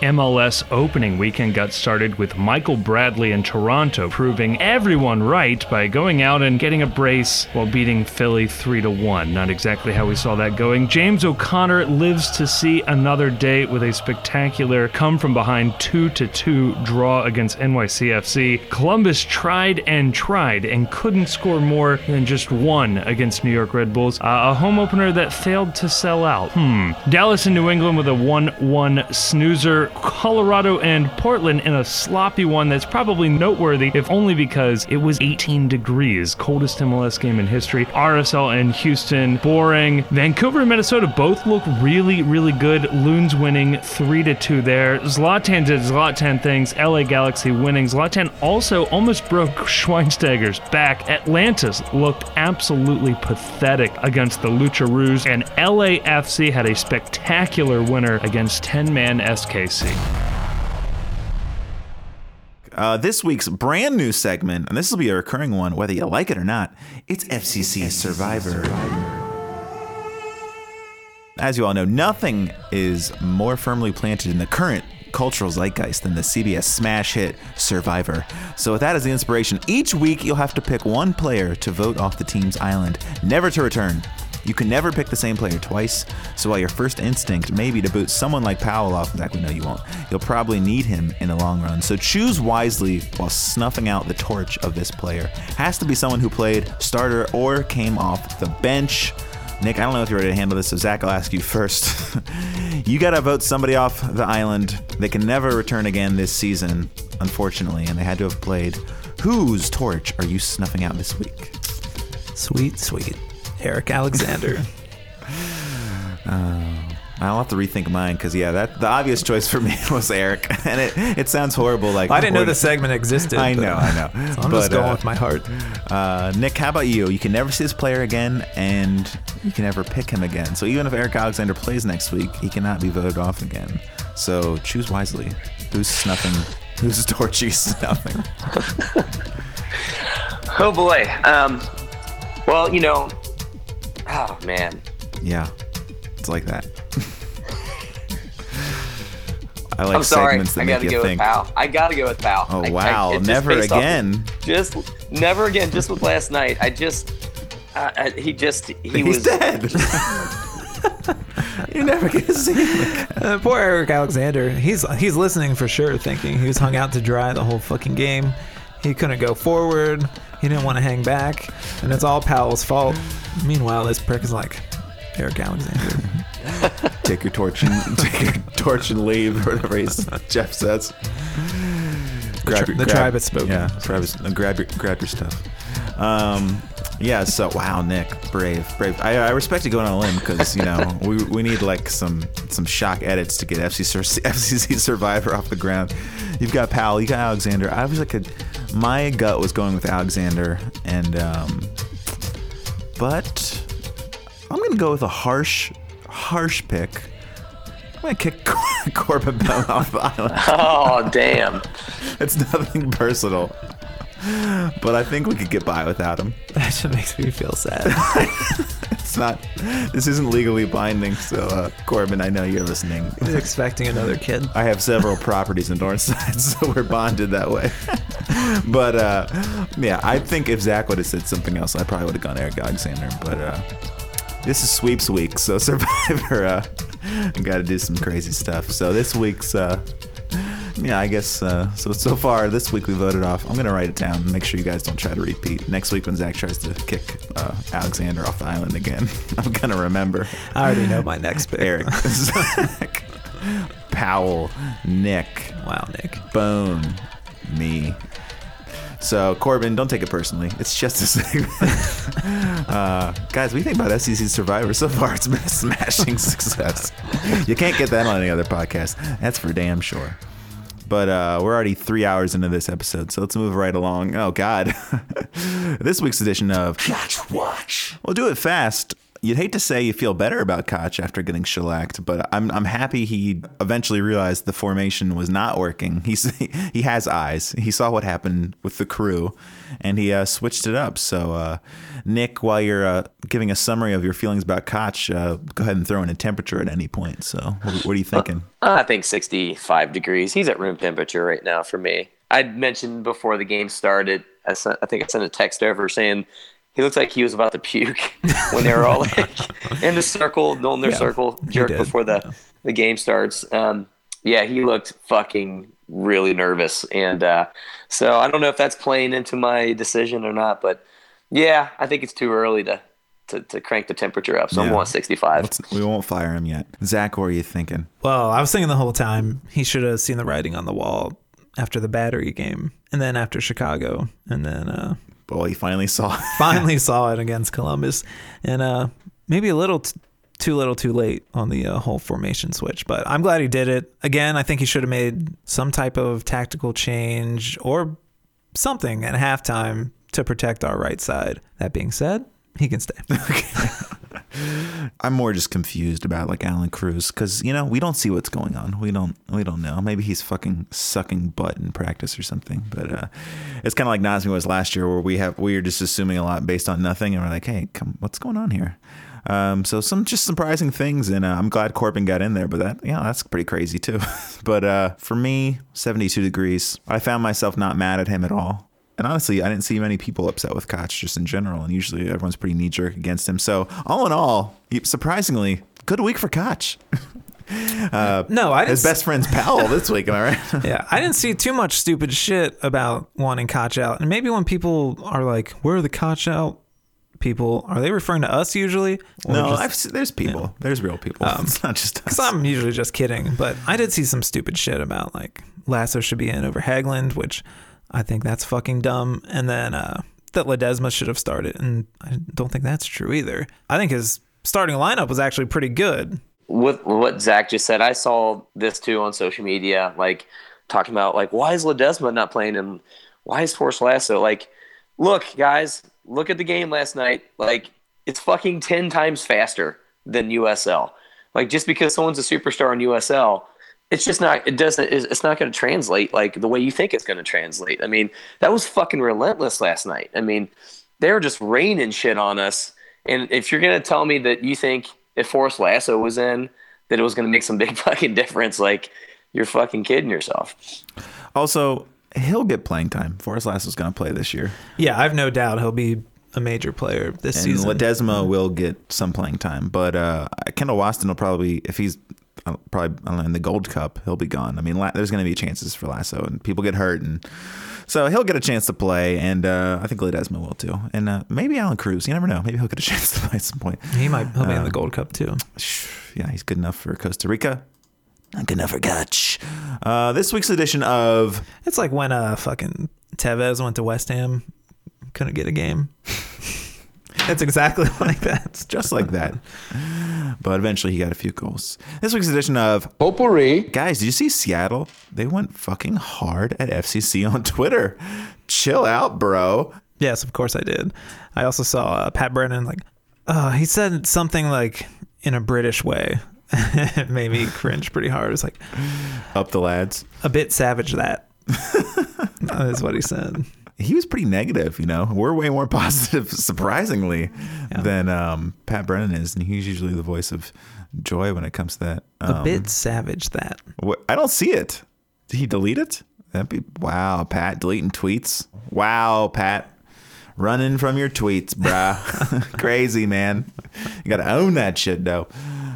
MLS opening weekend got started with Michael Bradley in Toronto proving everyone right by going out and getting a brace while beating Philly 3 to 1. Not exactly how we saw that going. James O'Connor lives to see another day with a spectacular come from behind 2 to 2 draw against NYCFC. Columbus tried and tried and couldn't score more than just one against New York Red Bulls. A home opener that failed to sell out. Hmm. Dallas and New England with a 1 1 snoozer. Colorado and Portland in a sloppy one that's probably noteworthy, if only because it was 18 degrees, coldest MLS game in history. RSL and Houston, boring. Vancouver and Minnesota both look really, really good. Loons winning 3 to 2 there. Zlatan did Zlatan things. LA Galaxy winning. Zlatan also almost broke Schweinsteiger's back. Atlantis looked absolutely pathetic against the Lucha Lucharoos, and LAFC had a spectacular winner against 10 man SKC. Uh, this week's brand new segment, and this will be a recurring one, whether you like it or not. It's FCC Survivor. As you all know, nothing is more firmly planted in the current cultural zeitgeist than the CBS smash hit Survivor. So, with that as the inspiration, each week you'll have to pick one player to vote off the team's island, never to return. You can never pick the same player twice, so while your first instinct may be to boot someone like Powell off, in fact, we know you won't, you'll probably need him in the long run. So choose wisely while snuffing out the torch of this player. Has to be someone who played starter or came off the bench. Nick, I don't know if you're ready to handle this, so Zach, I'll ask you first. you got to vote somebody off the island. They can never return again this season, unfortunately, and they had to have played. Whose torch are you snuffing out this week? Sweet, sweet. Eric Alexander. I'll have to rethink mine because yeah, that the obvious choice for me was Eric, and it it sounds horrible. Like I didn't know the segment existed. I know, I know. So I'm But, just going uh, with my heart. Uh, Nick, how about you? You can never see this player again, and you can never pick him again. So even if Eric Alexander plays next week, he cannot be voted off again. So choose wisely. Who's snuffing? Who's torch are snuffing? Oh boy. Um, well, you know, oh man, Yeah, it's like that. I like I'm sorry. segments that I make gotta you go think. with Pal. I gotta go with Pal. Oh I- I- wow, it never based off- again. just never again. Just with last night, I just uh, uh, he just he He's was dead. you never get to see him. Uh, poor Eric Alexander. He's he's listening for sure, thinking he was hung out to dry the whole fucking game. He couldn't go forward. He didn't want to hang back, and it's all Powell's fault. Meanwhile, this prick is like, Eric Alexander. Take your torch and take your torch and leave, or whatever he's, Jeff says. tri- the tribe has spoken. Yeah, tribe uh, grab your grab your stuff. Um, yeah. So wow, Nick, brave, brave. I, I respect you going on a limb because you know we, we need like some some shock edits to get FC FCC Survivor off the ground. You've got Powell, you got Alexander. I was like a, my gut was going with Alexander, and um, but I'm gonna go with a harsh, harsh pick. I'm gonna kick Cor- Corben Bell off the island. oh damn. It's nothing personal, but I think we could get by without him. That just makes me feel sad. It's not. This isn't legally binding, so uh, Corben, I know you're listening. He's expecting another kid. I have several properties in Northside, so we're bonded that way. but uh, yeah, I think if Zach would have said something else, I probably would have gone Eric Alexander. But uh, this is sweeps week, so Survivor uh, got to do some crazy stuff. So this week's. Uh, yeah, I guess uh, so. So far, this week we voted off. I'm gonna write it down. Make sure you guys don't try to repeat next week when Zach tries to kick uh, Alexander off the island again. I'm gonna remember. I already know my next pick. Eric, Zach, Powell, Nick, Wow, Nick. Bone, me. So Corben, don't take it personally. It's just a segment. uh, guys, we think about FCC Survivor so far. It's been a smashing success. You can't get that on any other podcast. That's for damn sure. But uh, we're already three hours into this episode, so let's move right along. Oh God, this week's edition of Catch Watch. We'll do it fast. You'd hate to say you feel better about Koch after getting shellacked, but I'm I'm happy he eventually realized the formation was not working. He's he has eyes. He saw what happened with the crew, and he uh, switched it up. So, uh, Nick, while you're uh, giving a summary of your feelings about Koch, uh, go ahead and throw in a temperature at any point. So, what, what are you thinking? I think 65 degrees. He's at room temperature right now for me. I'd mentioned before the game started. I, sent, I think I sent a text over saying he looked like he was about to puke when they were all like in the circle, in their Yeah, circle jerk before the the game starts. Um, yeah, he looked fucking really nervous, and uh, so I don't know if that's playing into my decision or not. But yeah, I think it's too early to to, to crank the temperature up. So I'm Yeah. going 65. Let's, we won't fire him yet. Zach, what are you thinking? Well, I was thinking the whole time he should have seen the writing on the wall after the battery game and then after Chicago and then uh, Well, he finally saw. finally saw it against Columbus and uh, maybe a little t- too little too late on the uh, whole formation switch. But I'm glad he did it. Again, I think he should have made some type of tactical change or something at halftime to protect our right side. That being said, he can stay. I'm more just confused about like Allan Cruz because you know we don't see what's going on. We don't we don't know. Maybe he's fucking sucking butt in practice or something. But uh, it's kind of like Nazmi was last year, where we have we are just assuming a lot based on nothing, and we're like, hey, come, what's going on here? Um, so some just surprising things, and uh, I'm glad Corben got in there. But that yeah, that's pretty crazy too. but uh, for me, 72 degrees. I found myself not mad at him at all. And honestly, I didn't see many people upset with Koch just in general. And usually everyone's pretty knee jerk against him. So, all in all, surprisingly, good week for Koch. Uh, no, I didn't. His best friend's Powell this week, am I right? Yeah, I didn't see too much stupid shit about wanting Koch out. And maybe when people are like, where are the Koch out people are they referring to us usually? No, just- there's people. There's real people. Um, it's not just us. I'm usually just kidding, but I did see some stupid shit about like Lasso should be in over Hagglund, which I think that's fucking dumb. And then uh, that Ledesma should have started, and I don't think that's true either. I think his starting lineup was actually pretty good. with what Zach just said, I saw this too on social media, like talking about like why is Ledesma not playing and why is Forrest Lasso like, look guys, look at the game last night, like it's fucking ten times faster than USL. Like just because someone's a superstar in USL, it's just not. It doesn't. It's it's not going to translate like the way you think it's going to translate. I mean, that was fucking relentless last night. I mean, they were just raining shit on us. And if you're going to tell me that you think if Forrest Lasso was in, that it was going to make some big fucking difference, like you're fucking kidding yourself. Also, he'll get playing time. Forrest Lasso's going to play this year. Yeah, I've no doubt he'll be a major player this And season. Ledesma will get some playing time. But uh, Kendall Waston will probably, if he's probably I don't know, in the Gold Cup, he'll be gone. I mean, La- there's going to be chances for Lasso, and people get hurt. And so he'll get a chance to play. And uh, I think Ledesma will too. And uh, maybe Allan Cruz. You never know. Maybe he'll get a chance to play at some point. he might he'll be in the Gold Cup too. Yeah, he's good enough for Costa Rica. Not good enough for Gutch. Uh, this week's edition of It's like when uh fucking Tevez went to West Ham, couldn't get a game. it's exactly like that. It's just like that. But eventually he got a few goals. This week's edition of Potpourri. Guys, did you see Seattle? They went fucking hard at FCC on Twitter. Chill out, bro. Yes, of course I did. I also saw uh, Pat Brennan like, uh, he said something like in a British way. it made me cringe pretty hard. It's like Up the lads. a bit savage. That that is what he said. He was pretty negative, you know. We're way more positive, surprisingly, than um, Pat Brennan is, and he's usually the voice of joy when it comes to that. A Um, bit savage. That What, I don't see it. Did he delete it? That'd be wow, Pat deleting tweets. Wow, Pat, running from your tweets, bruh. Crazy man. You got to own that shit, though.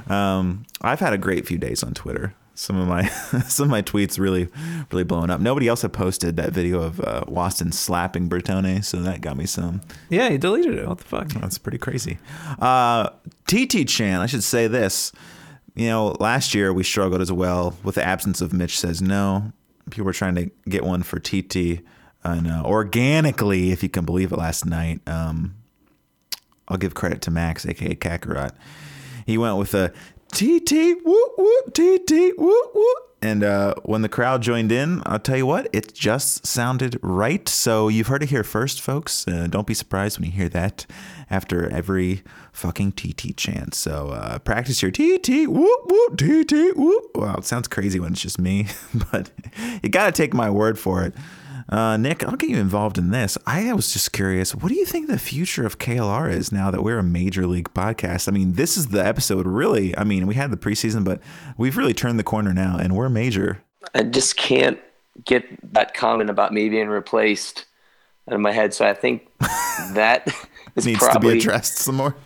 Um, I've had a great few days on Twitter. Some of my some of my tweets really really blowing up. Nobody else had posted that video of uh, Waston slapping Bertone, so that got me some. yeah, he deleted it. What the fuck? That's pretty crazy. Uh, TT Chan, I should say this. You know, last year we struggled as well with the absence of Mitch Says No. People were trying to get one for TT. And uh, organically, if you can believe it, last night, um, I'll give credit to Max, aka Kakarot. He went with a TT, whoop, whoop, TT, whoop, whoop. And uh, when the crowd joined in, I'll tell you what, it just sounded right. So you've heard it here first, folks. Uh, don't be surprised when you hear that after every fucking TT chant. So uh, practice your TT, whoop, whoop, TT, whoop. Wow, it sounds crazy when it's just me, but you got to take my word for it. Uh, Nick, I'll get you involved in this. I was just curious. What do you think the future of KLR is now that we're a major league podcast? I mean, this is the episode, really. I mean, we had the preseason, but we've really turned the corner now, and we're major. I just can't get that comment about me being replaced out of my head. So I think that is Needs probably to be addressed some more.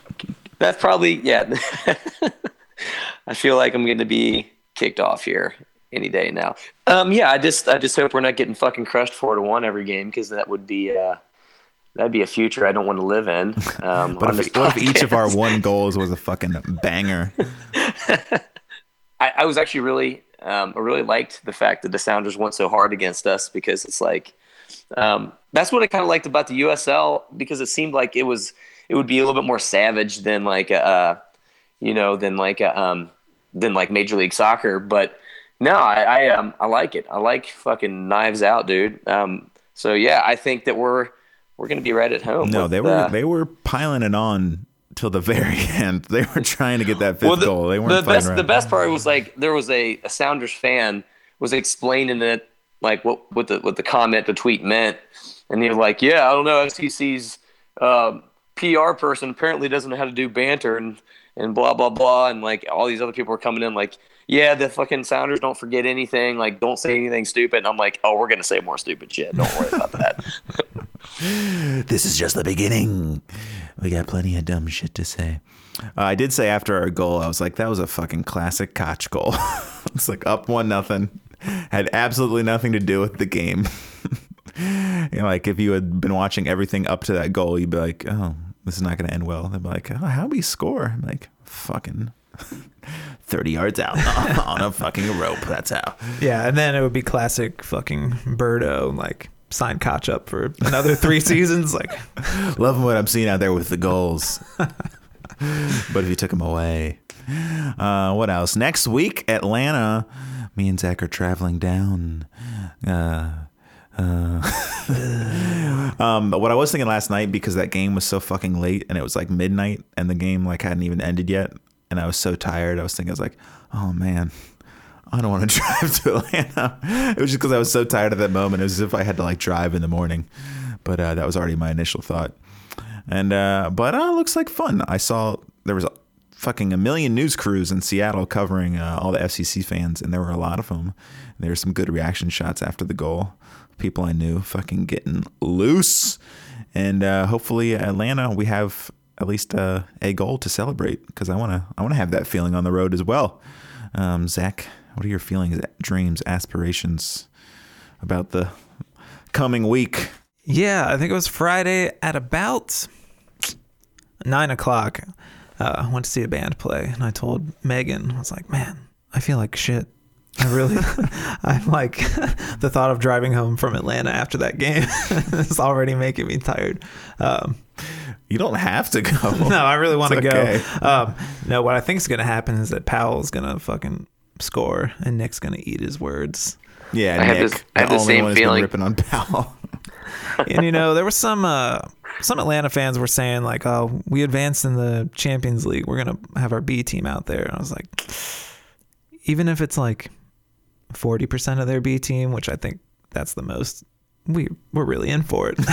that's probably yeah. I feel like I'm going to be kicked off here any day now. Um, yeah, I just I just hope we're not getting fucking crushed four to one every game because that would be uh, that'd be a future I don't want to live in. Um, But if, what if each of our one goals was a fucking banger? I, I was actually really um, I really liked the fact that the Sounders went so hard against us because it's like um, that's what I kind of liked about the USL because it seemed like it was it would be a little bit more savage than like a, uh, you know than like a, um, than like Major League Soccer. But no, I I, um, I like it. I like fucking knives out, dude. Um, so yeah, I think that we're we're gonna be right at home. No, with, they were uh, they were piling it on till the very end. They were trying to get that fifth the, goal. They weren't the best. around. The best part was like there was a, a Sounders fan was explaining it like what what the what the comment the tweet meant, and he was like, "Yeah, I don't know. FCC's uh, PR person apparently doesn't know how to do banter and and blah blah blah, and like all these other people were coming in like." Yeah, the fucking Sounders don't forget anything. Like, don't say anything stupid. And I'm like, oh, we're gonna say more stupid shit. Don't worry about that. This is just the beginning. We got plenty of dumb shit to say. Uh, I did say after our goal, I was like, that was a fucking classic Koch goal. it's like up one nothing. Had absolutely nothing to do with the game. you know, like if you had been watching everything up to that goal, you'd be like, oh, this is not going to end well. They'd be like, oh, how we score? I'm like, fucking 30 yards out on a fucking rope. That's how. Yeah, and then it would be classic fucking Birdo, like sign Koch up for another three seasons. Like, Loving what I'm seeing out there with the goals. but if you took them away, uh, what else? Next week, Atlanta. Me and Zach are traveling down. Uh, uh, um, what I was thinking last night because that game was so fucking late and it was like midnight and the game like hadn't even ended yet and I was so tired. I was thinking I was like, oh man, I don't want to drive to Atlanta. It was just because I was so tired at that moment. It was as if I had to like drive in the morning, but uh, that was already my initial thought. And uh, but uh, looks like fun. I saw there was a fucking a million news crews in Seattle covering uh, all the FCC fans, and there were a lot of them. There were some good reaction shots after the goal. People I knew fucking getting loose, and uh, hopefully Atlanta we have at least uh, a goal to celebrate because I wanna I wanna have that feeling on the road as well. Um, Zach, what are your feelings, dreams, aspirations about the coming week? yeah, I think it was Friday at about nine o'clock. Uh, I went to see a band play, and I told Megan, I was like, "Man, I feel like shit. I really, I'm like, the thought of driving home from Atlanta after that game is already making me tired." Um, You don't have to go. no, I really want to It's go. Um, no, what I think is going to happen is that Powell's going to fucking score, and Nick's going to eat his words. Yeah, I have Nick, this- I have the the only same one who's feeling. ripping on Powell. and you know there was some uh some atlanta fans were saying like oh we advanced in the champions league we're gonna have our b team out there and i was like even if it's like 40% of their b team which i think that's the most we we're really in for it.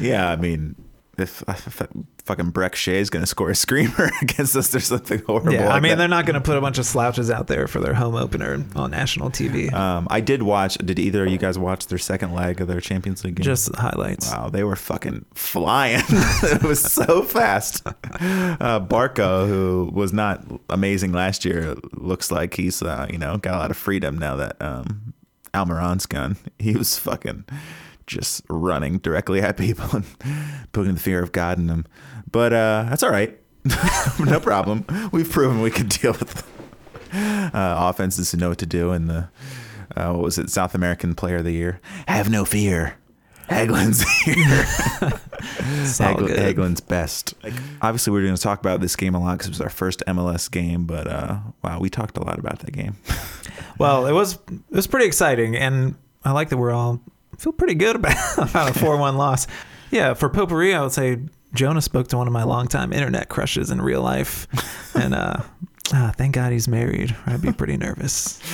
Yeah, I mean, if, if fucking Brek Shea is going to score a screamer against us, there's something horrible. yeah i like mean that. they're not gonna put a bunch of slouches out there for their home opener on national tv Um, I did watch. Did either of you guys watch their second leg of their Champions League game? just highlights Wow, they were fucking flying. it was so fast. Uh, Barco, who was not amazing last year, looks like he's uh, you know got a lot of freedom now that um, Almiron's gone. He was fucking just running directly at people and putting the fear of God in them. But uh, that's all right. no problem. We've proven we can deal with uh, offenses who know what to do. And the uh, what was it? South American Player of the Year. Have no fear. Hagglund's here. It's all Hagel- good. Hagglund's best. Like, obviously, we're going to talk about this game a lot because it was our first MLS game. But uh, wow, we talked a lot about that game. Well, it was it was pretty exciting, and I like that we're all feel pretty good about, about a four one loss. Yeah, for potpourri, I would say Jonah spoke to one of my longtime internet crushes in real life, and uh, ah, thank God he's married. I'd be pretty nervous.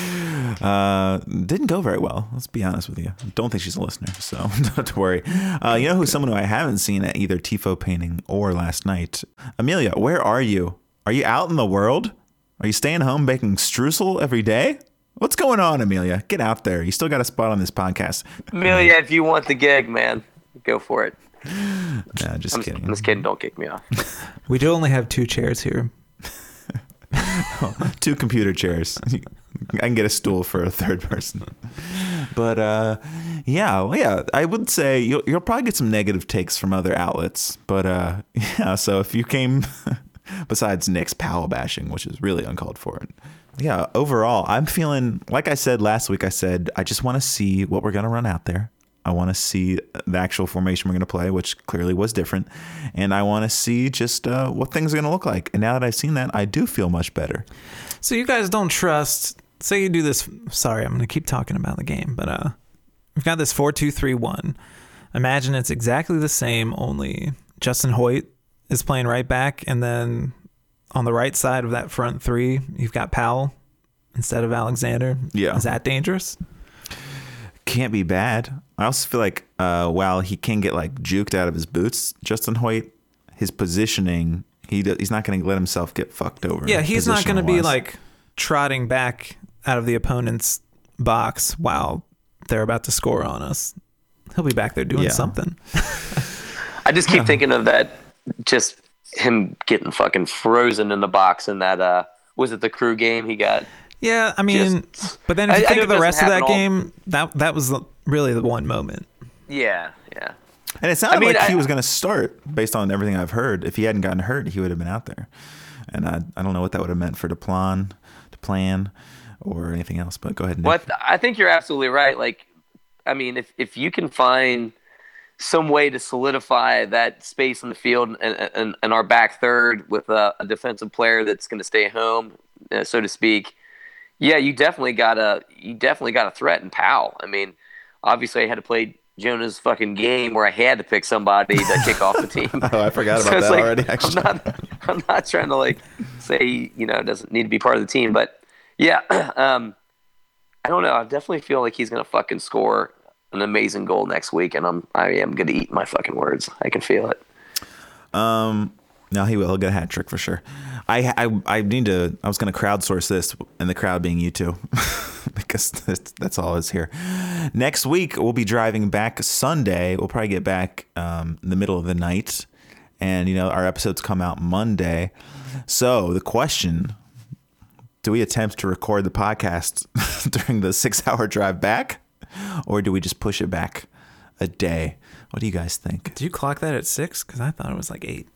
Uh, didn't go very well. Let's be honest with you. Don't think she's a listener, so don't have to worry. Uh, you know who's someone who I haven't seen at either Tifo painting or last night? Amelia, where are you? Are you out in the world? Are you staying home baking streusel every day? What's going on, Amelia? Get out there. You still got a spot on this podcast. Amelia, if you want the gig, man, go for it. Nah, just I'm, kidding. I'm just kidding. Don't kick me off. We do only have two chairs here. two computer chairs. I can get a stool for a third person. But uh, yeah, well, yeah, I would say you'll, you'll probably get some negative takes from other outlets. But uh, yeah, so if you came, besides Nick's Powell bashing, which is really uncalled for, yeah, overall, I'm feeling like I said last week. I said I just want to see what we're gonna run out there. I want to see the actual formation we're going to play, which clearly was different. And I want to see just uh, what things are going to look like. And now that I've seen that, I do feel much better. So you guys don't trust. Say you do this. Sorry, I'm going to keep talking about the game, but uh, we've got this four two three one. Imagine it's exactly the same, only Justin Hoyte is playing right back, and then on the right side of that front three, you've got Powell instead of Alexander. Yeah. is that dangerous? can't be bad. I also feel like uh, while he can get like juked out of his boots, Justin Hoyte, his positioning, he d- he's not going to let himself get fucked over. Yeah, he's not going to be like trotting back out of the opponent's box while they're about to score on us. He'll be back there doing Yeah. something. I just keep thinking of that, just him getting fucking frozen in the box in that. uh Was it the crew game? He got Yeah, I mean, Just- but then if you I- I think know of the rest of that all- game, that that was the- really the one moment. yeah, yeah. And it sounded I mean, like he was going to start based on everything I've heard. If he hadn't gotten hurt, he would have been out there. And I, I don't know what that would have meant for Deplagne, plan or anything else. But go ahead. Nick. What I think you're absolutely right. Like, I mean, if if you can find some way to solidify that space in the field and and, and our back third with a, a defensive player that's going to stay home, uh, so to speak, yeah, you definitely got a you definitely got a threat in Powell. I mean, obviously, I had to play Jonah's fucking game where I had to pick somebody to kick off the team. Oh, I forgot So about that like, already. Actually, I'm not, I'm not trying to like say you know doesn't need to be part of the team, but yeah, um, I don't know. I definitely feel like he's gonna fucking score an amazing goal next week, and I'm I am gonna eat my fucking words. I can feel it. Um, no, he will. He'll get a hat trick for sure. I, I, I need to. I was going to crowdsource this, and the crowd being you two, because that's, that's all is here. Next week we'll be driving back Sunday. We'll probably get back um, in the middle of the night, and you know our episodes come out Monday. So the question: Do we attempt to record the podcast during the six-hour drive back, or do we just push it back a day? What do you guys think? Did you clock that at six? Because I thought it was like eight.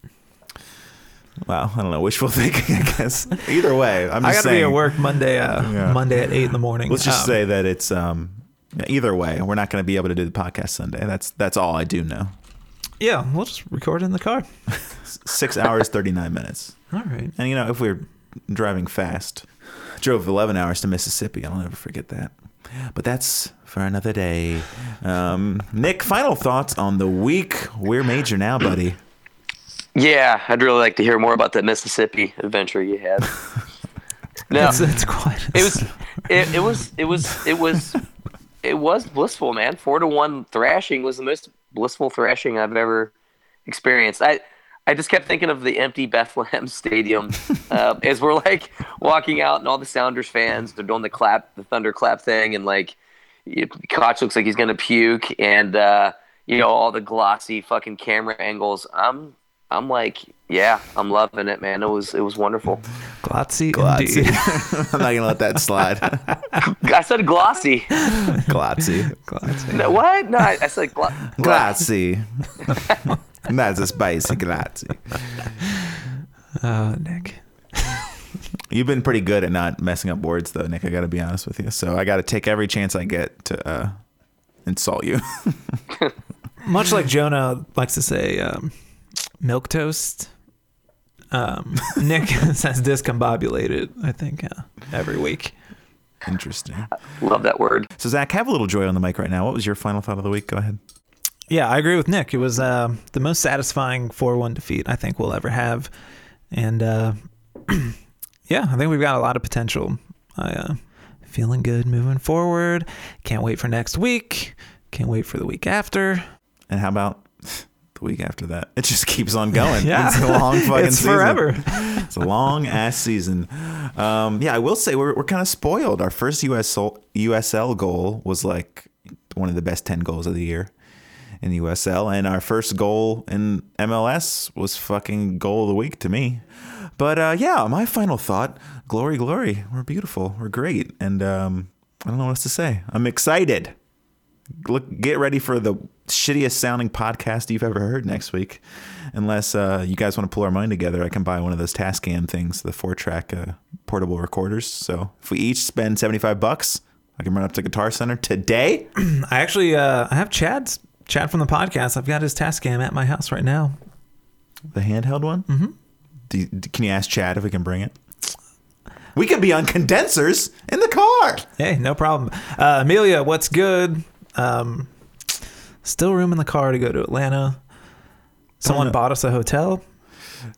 Well, I don't know. Wishful thinking, I guess. Either way, I'm I got to be at work Monday. Uh, Yeah. Monday at eight in the morning. Let's just Um, say that it's um, either way. We're not going to be able to do the podcast Sunday. That's that's all I do know. Yeah, we'll just record in the car. Six hours, thirty nine minutes. All right. And you know, if we're driving fast, drove eleven hours to Mississippi. I'll never forget that. But that's for another day. Um, Nick, final thoughts on the week. We're major now, buddy. Yeah, I'd really like to hear more about that Mississippi adventure you had. No, It's, it's quite. it was it, it was it was it was it was blissful man four to one thrashing was the most blissful thrashing i've ever experienced i i just kept thinking of the empty bethlehem stadium uh, as we're like walking out and all the sounders fans they're doing the clap the thunder clap thing and like koch looks like he's gonna puke and uh you know all the glossy fucking camera angles i'm i'm like yeah i'm loving it man it was it was wonderful Glotzy, Glotsy. indeed. I'm not gonna let that slide. i said glossy Glossy, glossy. no, what no i, I said glo- glossy. That's a spicy grazie. Oh, Nick. You've been pretty good at not messing up words, though, Nick. I got to be honest with you. So I got to take every chance I get to uh, insult you. Much like Jonah likes to say, um, milk toast. Um, Nick says discombobulated. I think uh, every week. Interesting. love that word So Zach, have a little joy on the mic right now. What was your final thought of the week? Go ahead. Yeah, I agree with Nick. It was uh, the most satisfying 4 1 defeat I think we'll ever have. And uh, yeah, I think we've got a lot of potential. I uh, feeling good moving forward. Can't wait for next week. Can't wait for the week after. And how about the week after that? It just keeps on going. Yeah. It's a long fucking It's season. forever. It's a long ass season. Um, yeah, I will say we're, we're kind of spoiled. Our first US USL goal was like one of the best 10 goals of the year in the USL. And our first goal in MLS was fucking goal of the week to me. But uh, yeah, my final thought glory, glory. We're beautiful. We're great. And um, I don't know what else to say. I'm excited. Look, get ready for the shittiest sounding podcast you've ever heard next week. Unless uh, you guys want to pull our money together, I can buy one of those Tascam things, the four track uh, portable recorders. So if we each spend 75 bucks, I can run up to Guitar Center today. I actually uh, I have Chad's Chad from the podcast. I've got his Tascam at my house right now. The handheld one? Mm-hmm. You, can you ask Chad if we can bring it? We could be on condensers in the car. Hey, no problem. Uh, Amelia, what's good? Um, still room in the car to go to Atlanta. Someone bought us a hotel.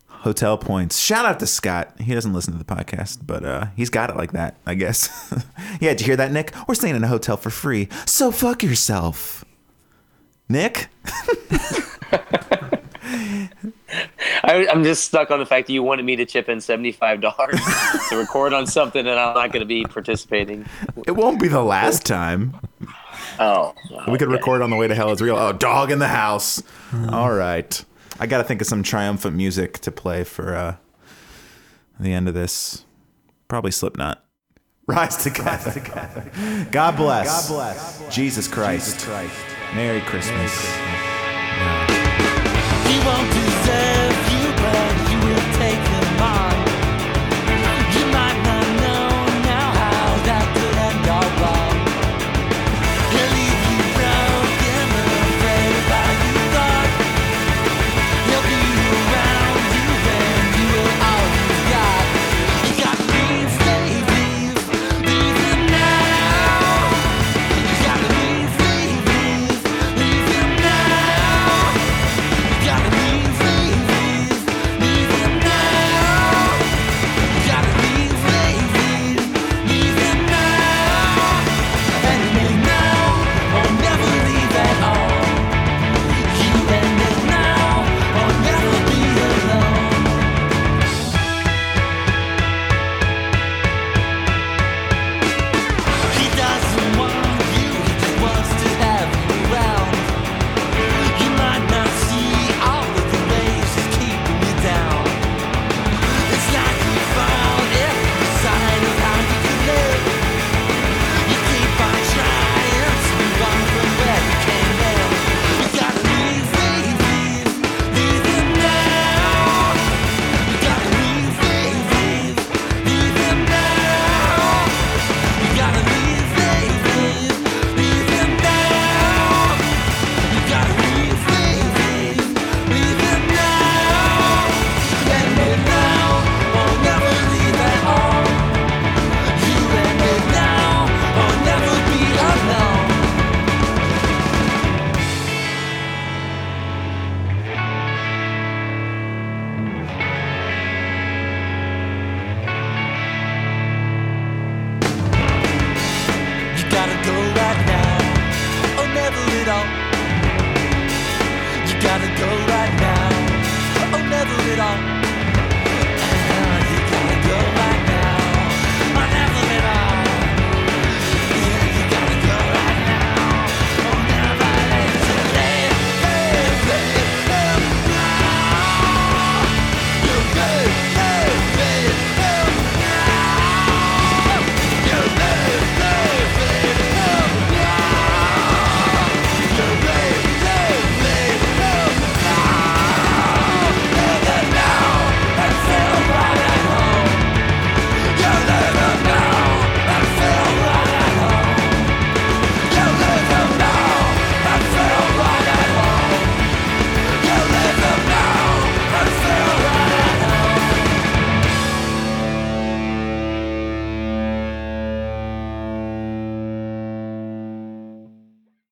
Hotel points. Shout out to Scott. He doesn't listen to the podcast, but uh, he's got it like that, I guess. yeah, did you hear that, Nick? We're staying in a hotel for free. So fuck yourself. Nick? I, I'm just stuck on the fact that you wanted me to chip in seventy-five dollars to record on something, and I'm not going to be participating. It won't be the last time. Oh, We could record on the way to hell is real. Oh, dog in the house. All right. I got to think of some triumphant music to play for uh, the end of this. Probably Slipknot. Rise together. God God bless. God bless. Jesus Christ. Merry Christmas.